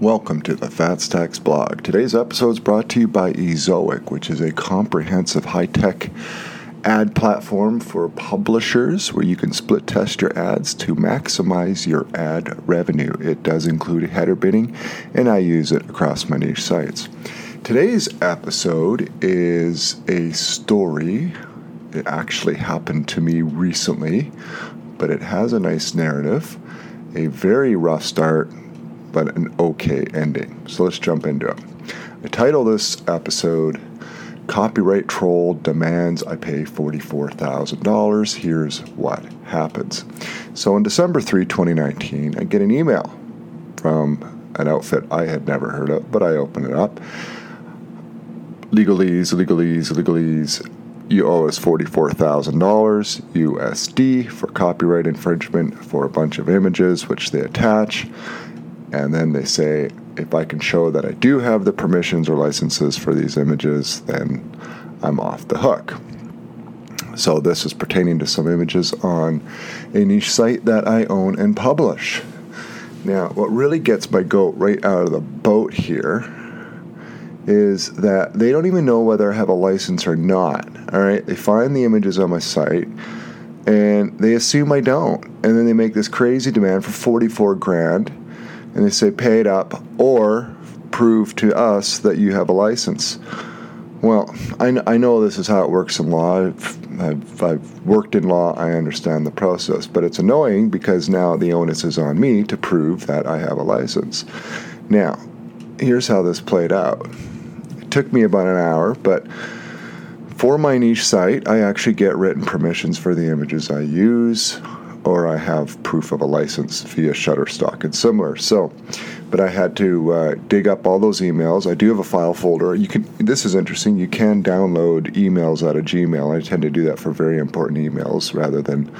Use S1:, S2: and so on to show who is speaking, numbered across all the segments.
S1: Welcome to the FatStacks blog. Today's episode is brought to you by Ezoic, which is a comprehensive high tech ad platform for publishers where you can split test your ads to maximize your ad revenue. It does include header bidding, and I use it across my niche sites. Today's episode is a story. It actually happened to me recently, but it has a nice narrative, a very rough start, but an okay ending. So let's jump into it. I title this episode Copyright Troll Demands I Pay $44,000. Here's what happens. So on December 3, 2019, I get an email from an outfit I had never heard of, but I open it up. Legalese, legalese, legalese. You owe us $44,000 USD for copyright infringement for a bunch of images which they attach. And then they say, if I can show that I do have the permissions or licenses for these images, then I'm off the hook. So, this is pertaining to some images on a niche site that I own and publish. Now, what really gets my goat right out of the boat here is that they don't even know whether I have a license or not. All right, they find the images on my site and they assume I don't. And then they make this crazy demand for 44 grand and they say pay it up or prove to us that you have a license. Well, I, I know this is how it works in law. I've, I've, I've, worked in law, I understand the process, but it's annoying because now the onus is on me to prove that I have a license. Now, here's how this played out it took me about an hour, but for my niche site, I actually get written permissions for the images I use or I have proof of a license via Shutterstock and similar. So, but I had to uh, dig up all those emails. I do have a file folder. You can. This is interesting. You can download emails out of Gmail. I tend to do that for very important emails rather than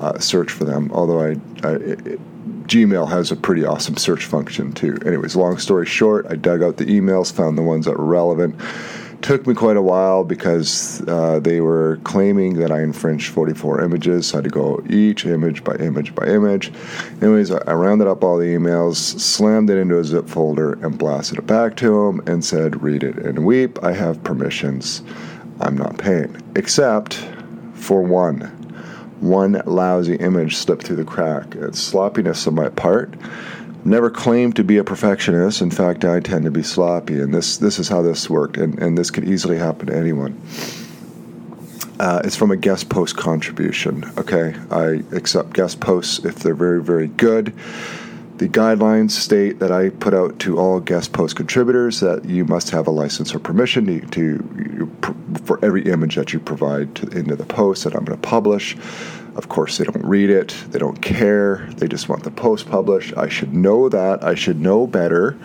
S1: uh, search for them. Although I, I it, Gmail has a pretty awesome search function too. Anyways, long story short, I dug out the emails, found the ones that were relevant took me quite a while because uh, they were claiming that I infringed 44 images. So I had to go each image by image by image. Anyways, I rounded up all the emails, slammed it into a zip folder, and blasted it back to them and said, Read it and weep. I have permissions. I'm not paying. Except for one. One lousy image slipped through the crack. It's sloppiness on my part never claimed to be a perfectionist. In fact, I tend to be sloppy, and this this is how this worked, and, and this could easily happen to anyone. Uh, it's from a guest post contribution. Okay, I accept guest posts if they're very very good. The guidelines state that I put out to all guest post contributors that you must have a license or permission to, to for every image that you provide to, into the post that I'm going to publish. Of course, they don't read it, they don't care, they just want the post published. I should know that, I should know better.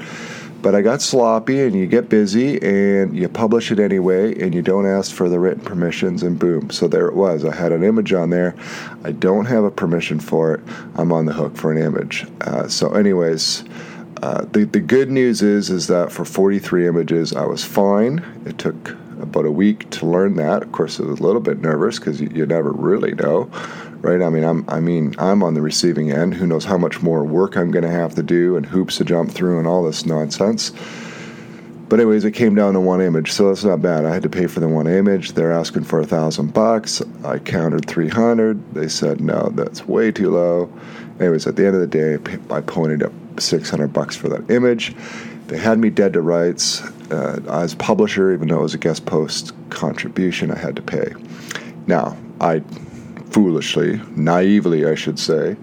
S1: But I got sloppy, and you get busy, and you publish it anyway, and you don't ask for the written permissions, and boom. So there it was. I had an image on there. I don't have a permission for it. I'm on the hook for an image. Uh, so, anyways, uh, the the good news is is that for 43 images, I was fine. It took about a week to learn that. Of course, I was a little bit nervous because you, you, never really know, right? I mean, I'm I mean, I'm on the receiving end. Who knows how much more work I'm going to have to do and hoops to jump through and all this nonsense. But anyways, it came down to one image, so that's not bad. I had to pay for the one image. They're asking for a thousand bucks. I countered 300. They said no, that's way too low. Anyways, at the end of the day, I pointed up 600 bucks for that image. They had me dead to rights uh, as publisher, even though it was a guest post contribution, I had to pay. Now, I foolishly, naively, I should say,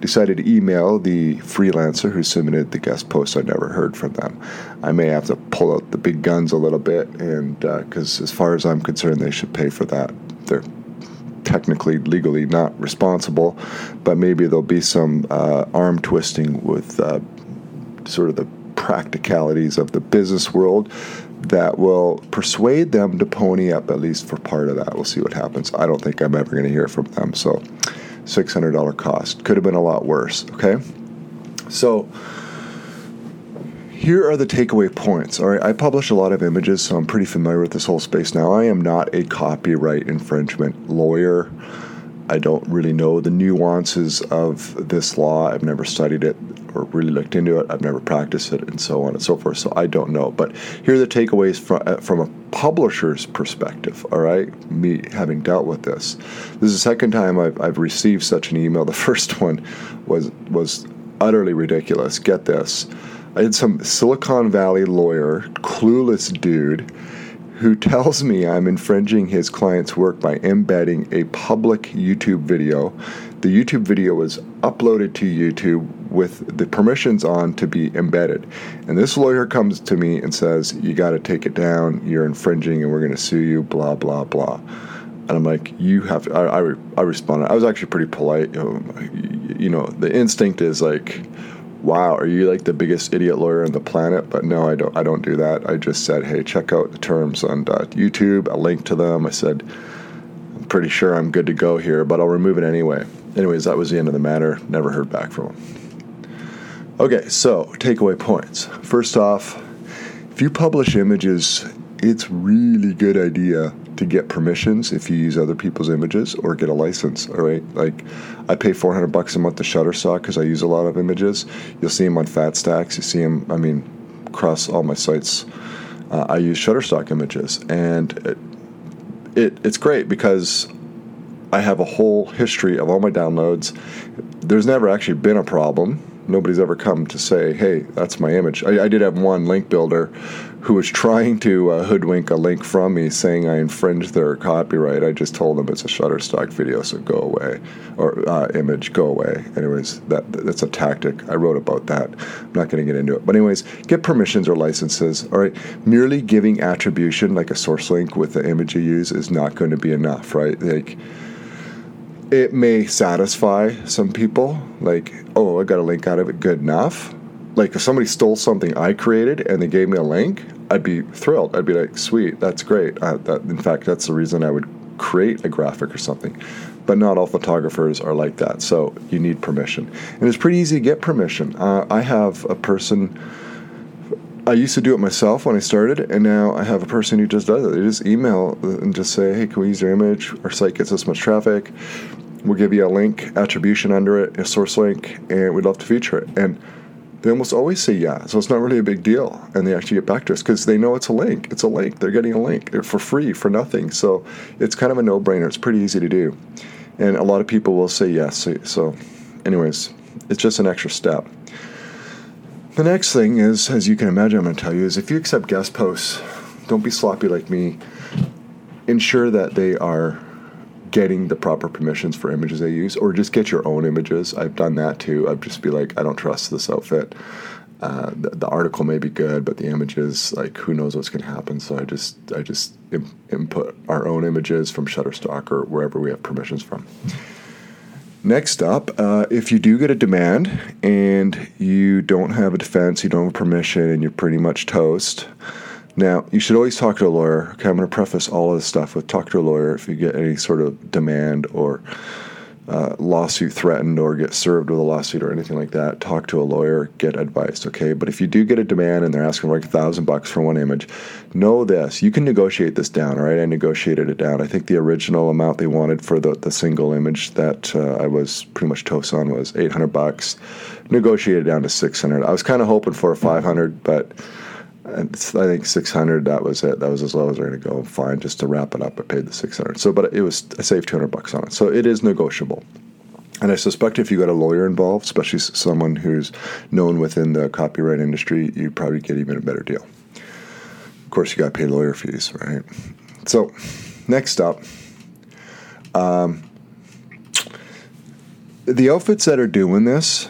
S1: decided to email the freelancer who submitted the guest post. I never heard from them. I may have to pull out the big guns a little bit, and because uh, as far as I'm concerned, they should pay for that. They're technically, legally not responsible, but maybe there'll be some uh, arm twisting with uh, sort of the practicalities of the business world that will persuade them to pony up at least for part of that. We'll see what happens. I don't think I'm ever going to hear from them. So, $600 cost. Could have been a lot worse, okay? So, here are the takeaway points. All right, I publish a lot of images, so I'm pretty familiar with this whole space now. I am not a copyright infringement lawyer. I don't really know the nuances of this law. I've never studied it or really looked into it. I've never practiced it, and so on and so forth. So I don't know. But here are the takeaways from, uh, from a publisher's perspective. All right, me having dealt with this. This is the second time I've, I've received such an email. The first one was was utterly ridiculous. Get this. I had some Silicon Valley lawyer, clueless dude who tells me I'm infringing his client's work by embedding a public YouTube video. The YouTube video was uploaded to YouTube with the permissions on to be embedded. And this lawyer comes to me and says, You got to take it down. You're infringing and we're going to sue you, blah, blah, blah. And I'm like, You have to. I, I, I responded. I was actually pretty polite. Um, you know, the instinct is like, wow, are you like the biggest idiot lawyer on the planet? But no, I don't. I don't do that. I just said, hey, check out the terms on uh, YouTube. I linked to them. I said, I'm pretty sure I'm good to go here, but I'll remove it anyway. Anyways, that was the end of the matter. Never heard back from him. Okay, so takeaway points. First off, if you publish images, it's really good idea to get permissions if you use other people's images or get a license. All right, like I pay 400 bucks a month to Shutterstock because I use a lot of images. You'll see them on FatStacks. You see them. I mean, across all my sites. Uh, I use Shutterstock images, and it, it it's great because I have a whole history of all my downloads. There's never actually been a problem nobody's ever come to say, "Hey, that's my image." I, I did have one link builder who was trying to uh, hoodwink a link from me, saying I infringed their copyright. I just told them it's a Shutterstock video, so go away, or uh, image, go away. Anyways, that that's a tactic. I wrote about that. I'm not going to get into it, but anyways, get permissions or licenses. All right, merely giving attribution like a source link with the image you use is not going to be enough, right? Like it may satisfy some people like oh i got a link out of it good enough. Like if somebody stole something i created and they gave me a link i'd be thrilled. I'd be like sweet that's great. Uh, that, in fact that's the reason i would create a graphic or something. But not all photographers are like that so you need permission. And it's pretty easy to get permission. Uh, i have a person I used to do it myself when I started, and now I have a person who just does it. They just email and just say, "Hey, can we use your image? Our site gets this much traffic. We'll give you a link, attribution under it, a source link, and we'd love to feature it." And they almost always say yeah, so it's not really a big deal, and they actually get back to us because they know it's a link. It's a link. They're getting a link for free for nothing, so it's kind of a no-brainer. It's pretty easy to do, and a lot of people will say yes. So, anyways, it's just an extra step. The next thing is, as you can imagine, I'm going to tell you, is if you accept guest posts, don't be sloppy like me. Ensure that they are getting the proper permissions for images they use, or just get your own images. I've done that too. I've just be like, I don't trust this outfit. Uh, the, the, article may be good, but the images, like, who knows what's going to happen? So I just, I just input our own images from Shutterstock or wherever we have permissions from. Next up, uh, if you do get a demand and you don't have a defense, you don't have permission, and you're pretty much toast. Now, you should always talk to a lawyer. Okay, I'm going to preface all of this stuff with talk to a lawyer if you get any sort of demand or uh, lawsuit threatened or get served with a lawsuit or anything like that, talk to a lawyer, get advice, okay? But if you do get a demand and they're asking like a thousand bucks for one image, know this: you can negotiate this down. All right, I negotiated it down. I think the original amount they wanted for the, the single image that uh, I was pretty much toast on was eight hundred bucks. Negotiated down to six hundred. I was kind of hoping for a five hundred, but I think 600. That was it. That was as low as we're going to go. Fine, just to wrap it up, I paid the 600. So, but it was I saved 200 bucks on it. So it is negotiable. And I suspect if you got a lawyer involved, especially someone who's known within the copyright industry, you probably get even a better deal. Of course, you got to pay lawyer fees, right? So, next up, um, the outfits that are doing this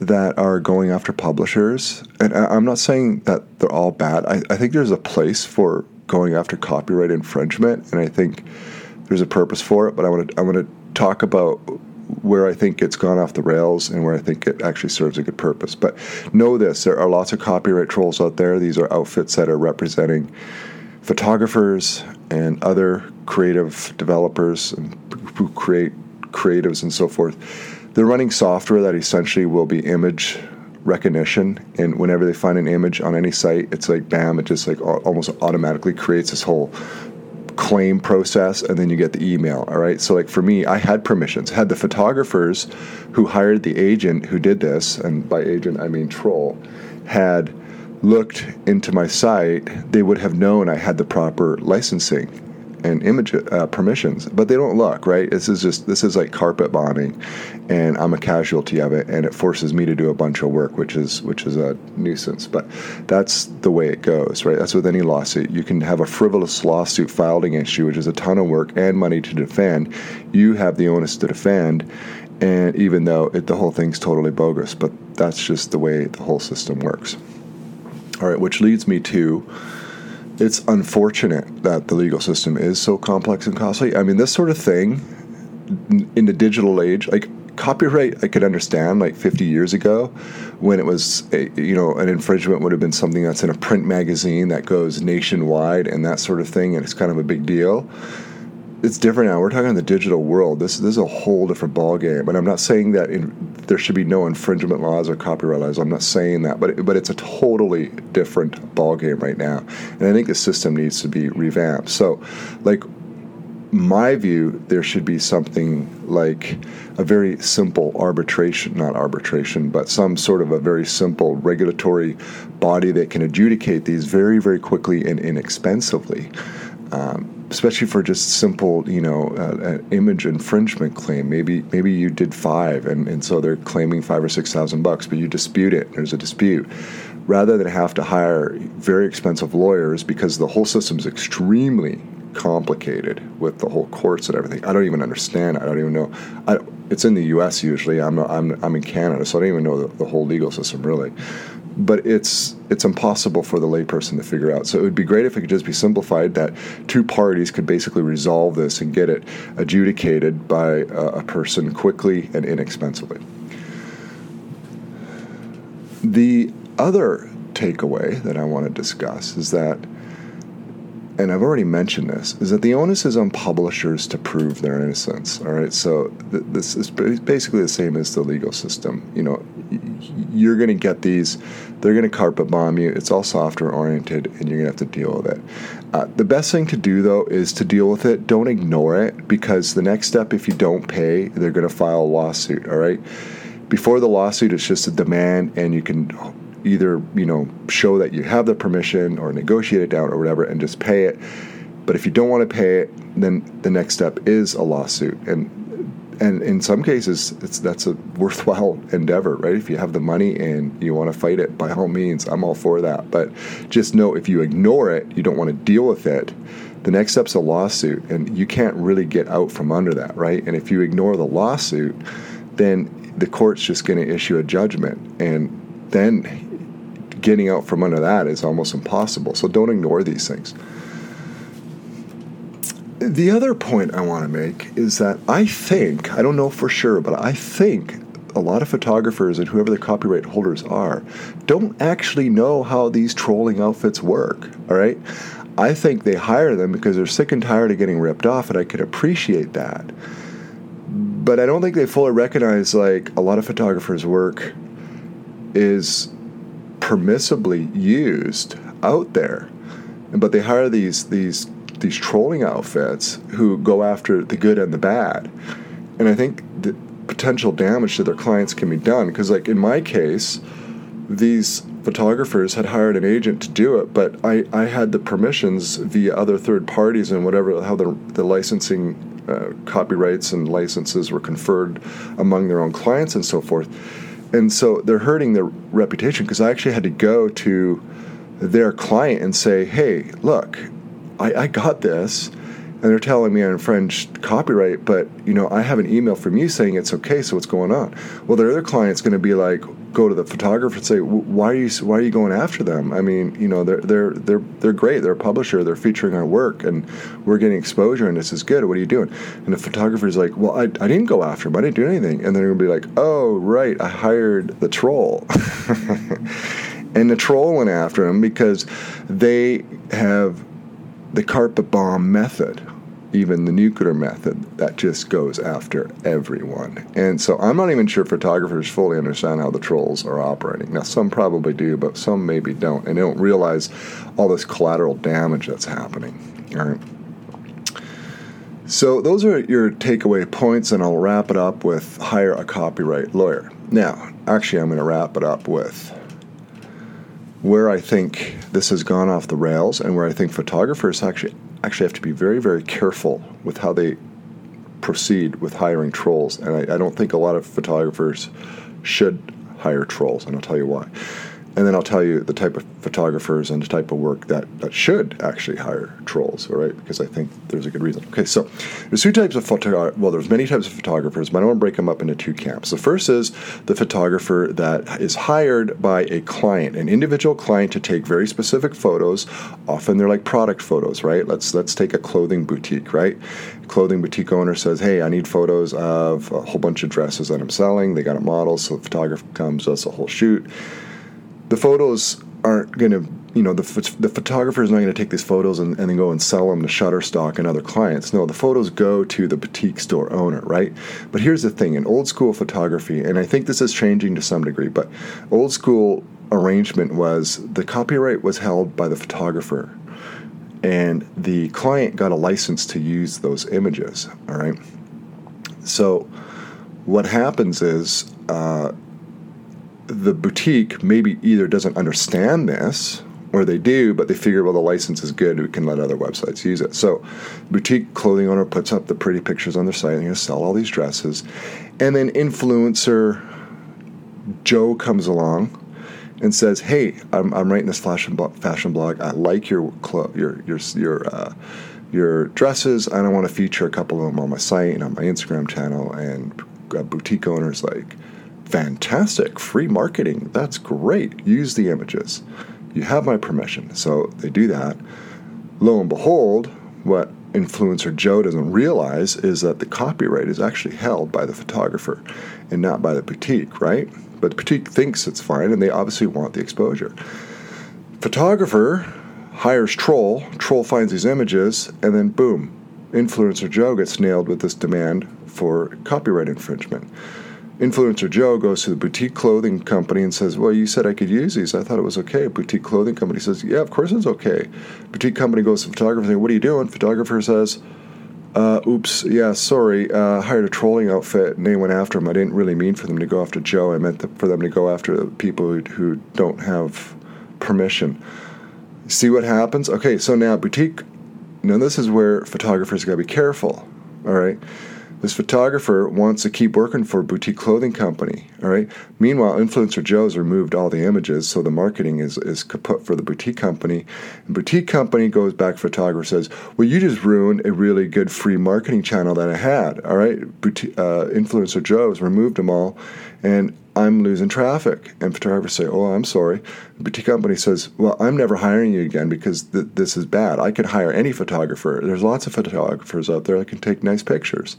S1: that are going after publishers, and I'm not saying that they're all bad. I, I think there's a place for going after copyright infringement, and I think there's a purpose for it. But I want to I want to talk about where I think it's gone off the rails and where I think it actually serves a good purpose. But know this: there are lots of copyright trolls out there. These are outfits that are representing photographers and other creative developers and who create creatives and so forth they're running software that essentially will be image recognition. And whenever they find an image on any site it's like bam it just like almost automatically creates this whole claim process and then you get the email all right? So like for me i had permissions. Had the photographers who hired the agent who did this and by agent i mean troll had looked into my site they would have known i had the proper licensing and image uh, permissions, but they don't look right. This is just this is like carpet bombing, and I'm a casualty of it, and it forces me to do a bunch of work, which is which is a nuisance. But that's the way it goes, right? That's with any lawsuit. You can have a frivolous lawsuit filed against you, which is a ton of work and money to defend. You have the onus to defend, and even though it, the whole thing's totally bogus, but that's just the way the whole system works. All right, which leads me to it's unfortunate that the legal system is so complex and costly. I mean, this sort of thing in the digital age, like copyright, I could understand like 50 years ago when it was, a, you know, an infringement would have been something that's in a print magazine that goes nationwide and that sort of thing, and it's kind of a big deal it's different now. We're talking in the digital world. This, this is a whole different ballgame. And I'm not saying that in, there should be no infringement laws or copyright laws. I'm not saying that, but but it's a totally different ballgame right now. And I think the system needs to be revamped. So, like my view, there should be something like a very simple arbitration, not arbitration, but some sort of a very simple regulatory body that can adjudicate these very, very quickly and inexpensively. Um, especially for just simple, you know, uh, image infringement claim. Maybe maybe you did five, and, and so they're claiming five or six thousand bucks, but you dispute it. There's a dispute. Rather than have to hire very expensive lawyers because the whole system is extremely complicated with the whole courts and everything. I don't even understand. I don't even know. I, it's in the U.S. usually. I'm I'm I'm in Canada, so I don't even know the, the whole legal system really but it's it's impossible for the layperson to figure out. So it would be great if it could just be simplified that two parties could basically resolve this and get it adjudicated by a, a person quickly and inexpensively. The other takeaway that I want to discuss is that and I've already mentioned this, is that the onus is on publishers to prove their innocence. All right, so th- this is basically the same as the legal system. You know, you're going to get these, they're going to carpet bomb you. It's all software oriented, and you're going to have to deal with it. Uh, the best thing to do, though, is to deal with it. Don't ignore it, because the next step, if you don't pay, they're going to file a lawsuit. All right. Before the lawsuit, it's just a demand, and you can either you know show that you have the permission or negotiate it down or whatever and just pay it. But if you don't want to pay it then the next step is a lawsuit. And and in some cases it's that's a worthwhile endeavor right? If you have the money and you want to fight it by all means i'm all for that. But just know if you ignore it you don't want to deal with it the next step's a lawsuit and you can't really get out from under that right? And if you ignore the lawsuit then the court's just going to issue a judgment. And then getting out from under that is almost impossible. So don't ignore these things. The other point I want to make is that I think, I don't know for sure, but I think a lot of photographers and whoever the copyright holders are don't actually know how these trolling outfits work. All right? I think they hire them because they're sick and tired of getting ripped off, and I could appreciate that. But I don't think they fully recognize like a lot of photographers' work is permissibly used out there. But they hire these these these trolling outfits who go after the good and the bad. And I think the potential damage to their clients can be done because like in my case, these photographers had hired an agent to do it, but I, I had the permissions via other third parties and whatever how the, the licensing uh, copyrights and licenses were conferred among their own clients and so forth and so they're hurting their reputation because I actually had to go to their client and say, "Hey, look, I, I got this." And they're telling me I infringed copyright, but you know I have an email from you saying it's okay. So what's going on? Well, their other client's going to be like, go to the photographer and say, why are you why are you going after them? I mean, you know, they're they're they're they're great. They're a publisher. They're featuring our work, and we're getting exposure, and this is good. What are you doing? And the photographer's like, well, I, I didn't go after him. I didn't do anything. And then they're gonna be like, oh right, I hired the troll. and the troll went after him because they have the carpet bomb method even the nuclear method that just goes after everyone. And so I'm not even sure photographers fully understand how the trolls are operating. Now, some probably do, but some maybe don't, and they don't realize all this collateral damage that's happening. All right. So those are your takeaway points, and I'll wrap it up with hire a copyright lawyer. Now, actually, I'm going to wrap it up with where I think this has gone off the rails, and where I think photographers actually actually have to be very, very careful with how they proceed with hiring trolls. And I, I don't think a lot of photographers should hire trolls, and I'll tell you why and then I'll tell you the type of photographers and the type of work that, that should actually hire trolls, all right? Because I think there's a good reason. Okay, so there's two types of photographers. Well, there's many types of photographers, but I want to break them up into two camps. The first is the photographer that is hired by a client, an individual client, to take very specific photos. Often they're like product photos, right? Let's let's take a clothing boutique, right? Clothing boutique owner says, "Hey, I need photos of a whole bunch of dresses that I'm selling." They got a model, so the photographer comes, does a whole shoot the photos aren't going to you know the, the photographer is not going to take these photos and, and then go and sell them to shutterstock and other clients. No the photos go to the boutique store owner right? But here's the thing in old school photography and i think this is changing to some degree but old school arrangement was the copyright was held by the photographer and the client got a license to use those images all right? So what happens is uh, the boutique maybe either doesn't understand this or they do, but they figure, well, the license is good, we can let other websites use it. So, boutique clothing owner puts up the pretty pictures on their site, and they sell all these dresses. And then influencer Joe comes along and says, "Hey, I'm, I'm writing this fashion blog, fashion blog. I like your clo- your your your uh, your dresses, and I want to feature a couple of them on my site and on my Instagram channel." And uh, boutique owners like fantastic. Free marketing. That's great. Use the images. You have my permission. So they do that. Lo and behold, what influencer Joe doesn't realize is that the copyright is actually held by the photographer and not by the boutique, right? But the boutique thinks it's fine and they obviously want the exposure. Photographer hires Troll, Troll finds these images, and then boom, influencer Joe gets nailed with this demand for copyright infringement. Influencer Joe goes to the boutique clothing company and says, Well, you said I could use these. I thought it was okay. Boutique clothing company says, Yeah, of course it's okay. Boutique company goes to photographer and says, What are you doing? Photographer says, uh, oops, yeah, sorry, uh, hired a trolling outfit and they went after him. I didn't really mean for them to go after Joe. I meant for them to go after people who, who don't have permission. See what happens? Okay, so now boutique, now this is where photographers got to be careful, all right? This photographer wants to keep working for a boutique clothing company. All right. Meanwhile, influencer Joe's removed all the images, so the marketing is is kaput for the boutique company. And boutique company goes back. Photographer says, "Well, you just ruined a really good free marketing channel that I had. All right. Boutique, uh, influencer Joe's removed them all, and I'm losing traffic. And photographers say, Oh, I'm sorry. The boutique company says, Well, I'm never hiring you again because th- this is bad. I could hire any photographer. There's lots of photographers out there that can take nice pictures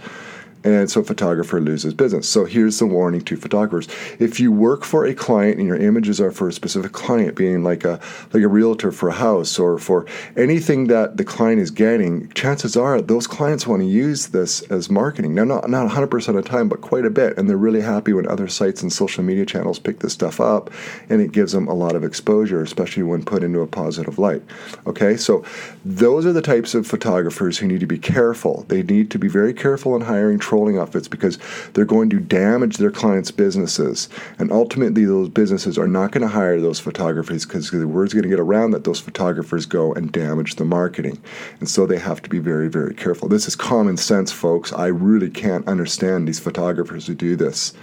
S1: and so photographer loses business. So here's the warning to photographers: if you work for a client and your images are for a specific client, being like a like a realtor for a house or for anything that the client is getting, chances are those clients want to use this as marketing. Now, not not 100% of the time, but quite a bit, and they're really happy when other sites and social media channels pick this stuff up, and it gives them a lot of exposure, especially when put into a positive light. Okay, so those are the types of photographers who need to be careful. They need to be very careful in hiring trolling outfits because they're going to damage their clients' businesses. And ultimately, those businesses are not going to hire those photographers because the word's going to get around that those photographers go and damage the marketing. And so they have to be very, very careful. This is common sense, folks. I really can't understand these photographers who do this.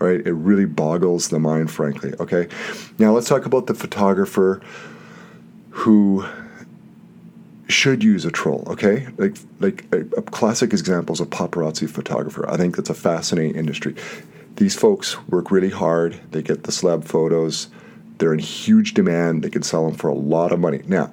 S1: All right, it really boggles the mind, frankly. Okay, now let's talk about the photographer who should use a troll. Okay, like like a, a classic examples of paparazzi photographer. I think that's a fascinating industry. These folks work really hard. They get the celeb photos. They're in huge demand. They can sell them for a lot of money. Now,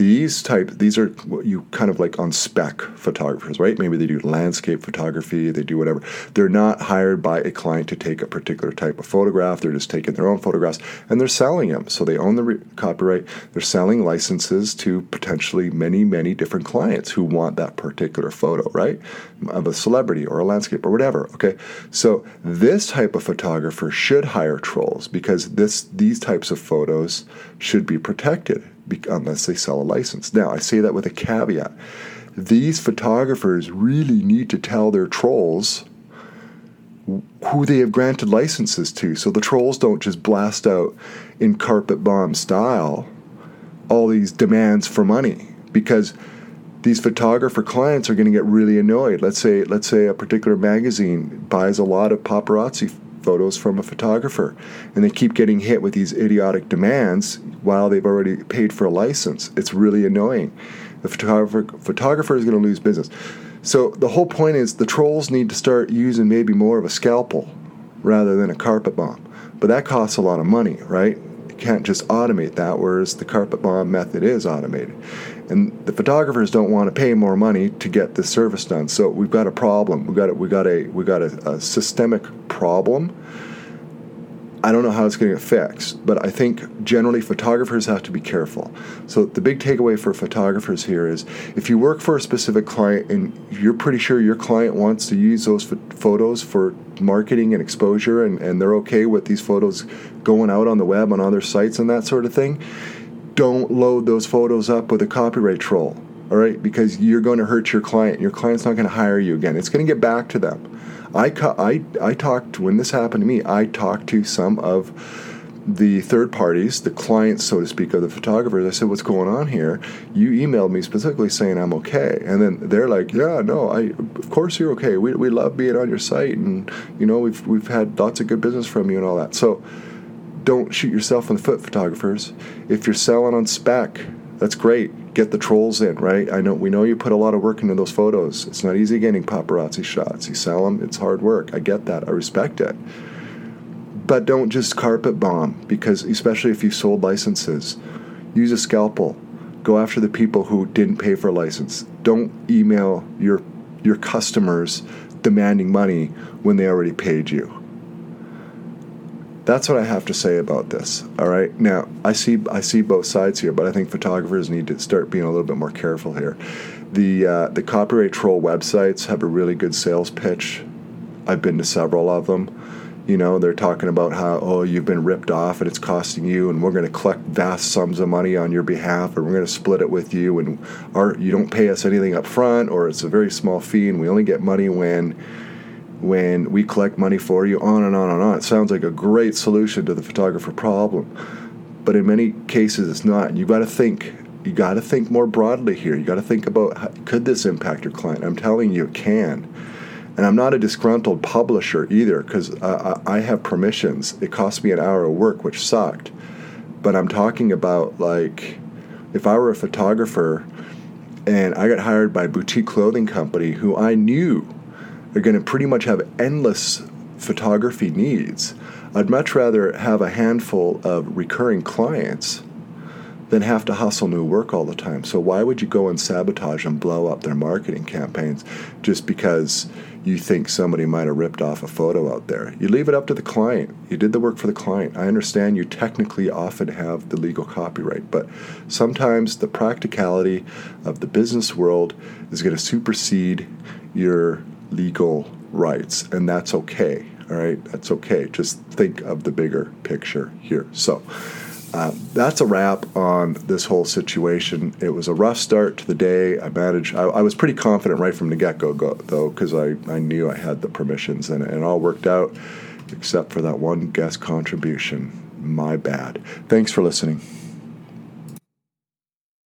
S1: these type these are what you kind of like on spec photographers right? Maybe they do landscape photography they do whatever. They're not hired by a client to take a particular type of photograph they're just taking their own photographs and they're selling them so they own the re- copyright they're selling licenses to potentially many many different clients who want that particular photo right? Of a celebrity or a landscape or whatever okay? So this type of photographer should hire trolls because this these types of photos should be protected unless they sell a license. Now, I say that with a caveat. these photographers really need to tell their trolls who they have granted licenses to. So the trolls don't just blast out in carpet bomb style all these demands for money because these photographer clients are going to get really annoyed. Let's say let's say a particular magazine buys a lot of paparazzi photos from a photographer and they keep getting hit with these idiotic demands while they've already paid for a license. It's really annoying. The photographer photographer is going to lose business. So the whole point is the trolls need to start using maybe more of a scalpel rather than a carpet bomb. But that costs a lot of money, right? You can't just automate that, whereas the carpet bomb method is automated. And the photographers don't want to pay more money to get this service done. So we've got a problem. We've got a, we got a we got a, a systemic problem I don't know how it's going to get fixed, but I think generally photographers have to be careful. So the big takeaway for photographers here is if you work for a specific client and you're pretty sure your client wants to use those photos for marketing and exposure and, and they're okay with these photos going out on the web on other sites and that sort of thing, don't load those photos up with a copyright troll. All right, because you're going to hurt your client. Your client's not going to hire you again. It's going to get back to them. I, I, I talked, when this happened to me, I talked to some of the third parties, the clients, so to speak, of the photographers. I said, What's going on here? You emailed me specifically saying I'm okay. And then they're like, Yeah, no, I, of course you're okay. We, we love being on your site. And, you know, we've, we've had lots of good business from you and all that. So don't shoot yourself in the foot, photographers. If you're selling on spec, that's great get the trolls in, right? I know we know you put a lot of work into those photos. It's not easy getting paparazzi shots. You sell them, it's hard work. I get that. I respect it. But don't just carpet bomb because especially if you sold licenses, use a scalpel. Go after the people who didn't pay for a license. Don't email your your customers demanding money when they already paid you. That's what I have to say about this. All right. Now I see I see both sides here, but I think photographers need to start being a little bit more careful here. The uh, the copyright troll websites have a really good sales pitch. I've been to several of them. You know, they're talking about how oh you've been ripped off and it's costing you, and we're going to collect vast sums of money on your behalf, and we're going to split it with you, and our you don't pay us anything up front, or it's a very small fee, and we only get money when when we collect money for you, on and on and on. It sounds like a great solution to the photographer problem. But in many cases, it's not. You got to think. You got to think more broadly here. You got to think about how, could this impact your client? I'm telling you, it can. And I'm not a disgruntled publisher either because uh, I have permissions. It cost me an hour of work, which sucked. But I'm talking about like if I were a photographer and I got hired by a boutique clothing company who I knew are going to pretty much have endless photography needs. I'd much rather have a handful of recurring clients than have to hustle new work all the time. So why would you go and sabotage and blow up their marketing campaigns just because you think somebody might have ripped off a photo out there? You leave it up to the client. You did the work for the client. I understand you technically often have the legal copyright, but sometimes the practicality of the business world is going to supersede your legal rights, and that's okay. All right, that's okay. Just think of the bigger picture here. So. Uh, that's a wrap on this whole situation. It was a rough start to the day. I managed. I, I was pretty confident right from the get go, though, because I, I knew I had the permissions and it all worked out, except for that one guest contribution. My bad. Thanks for listening.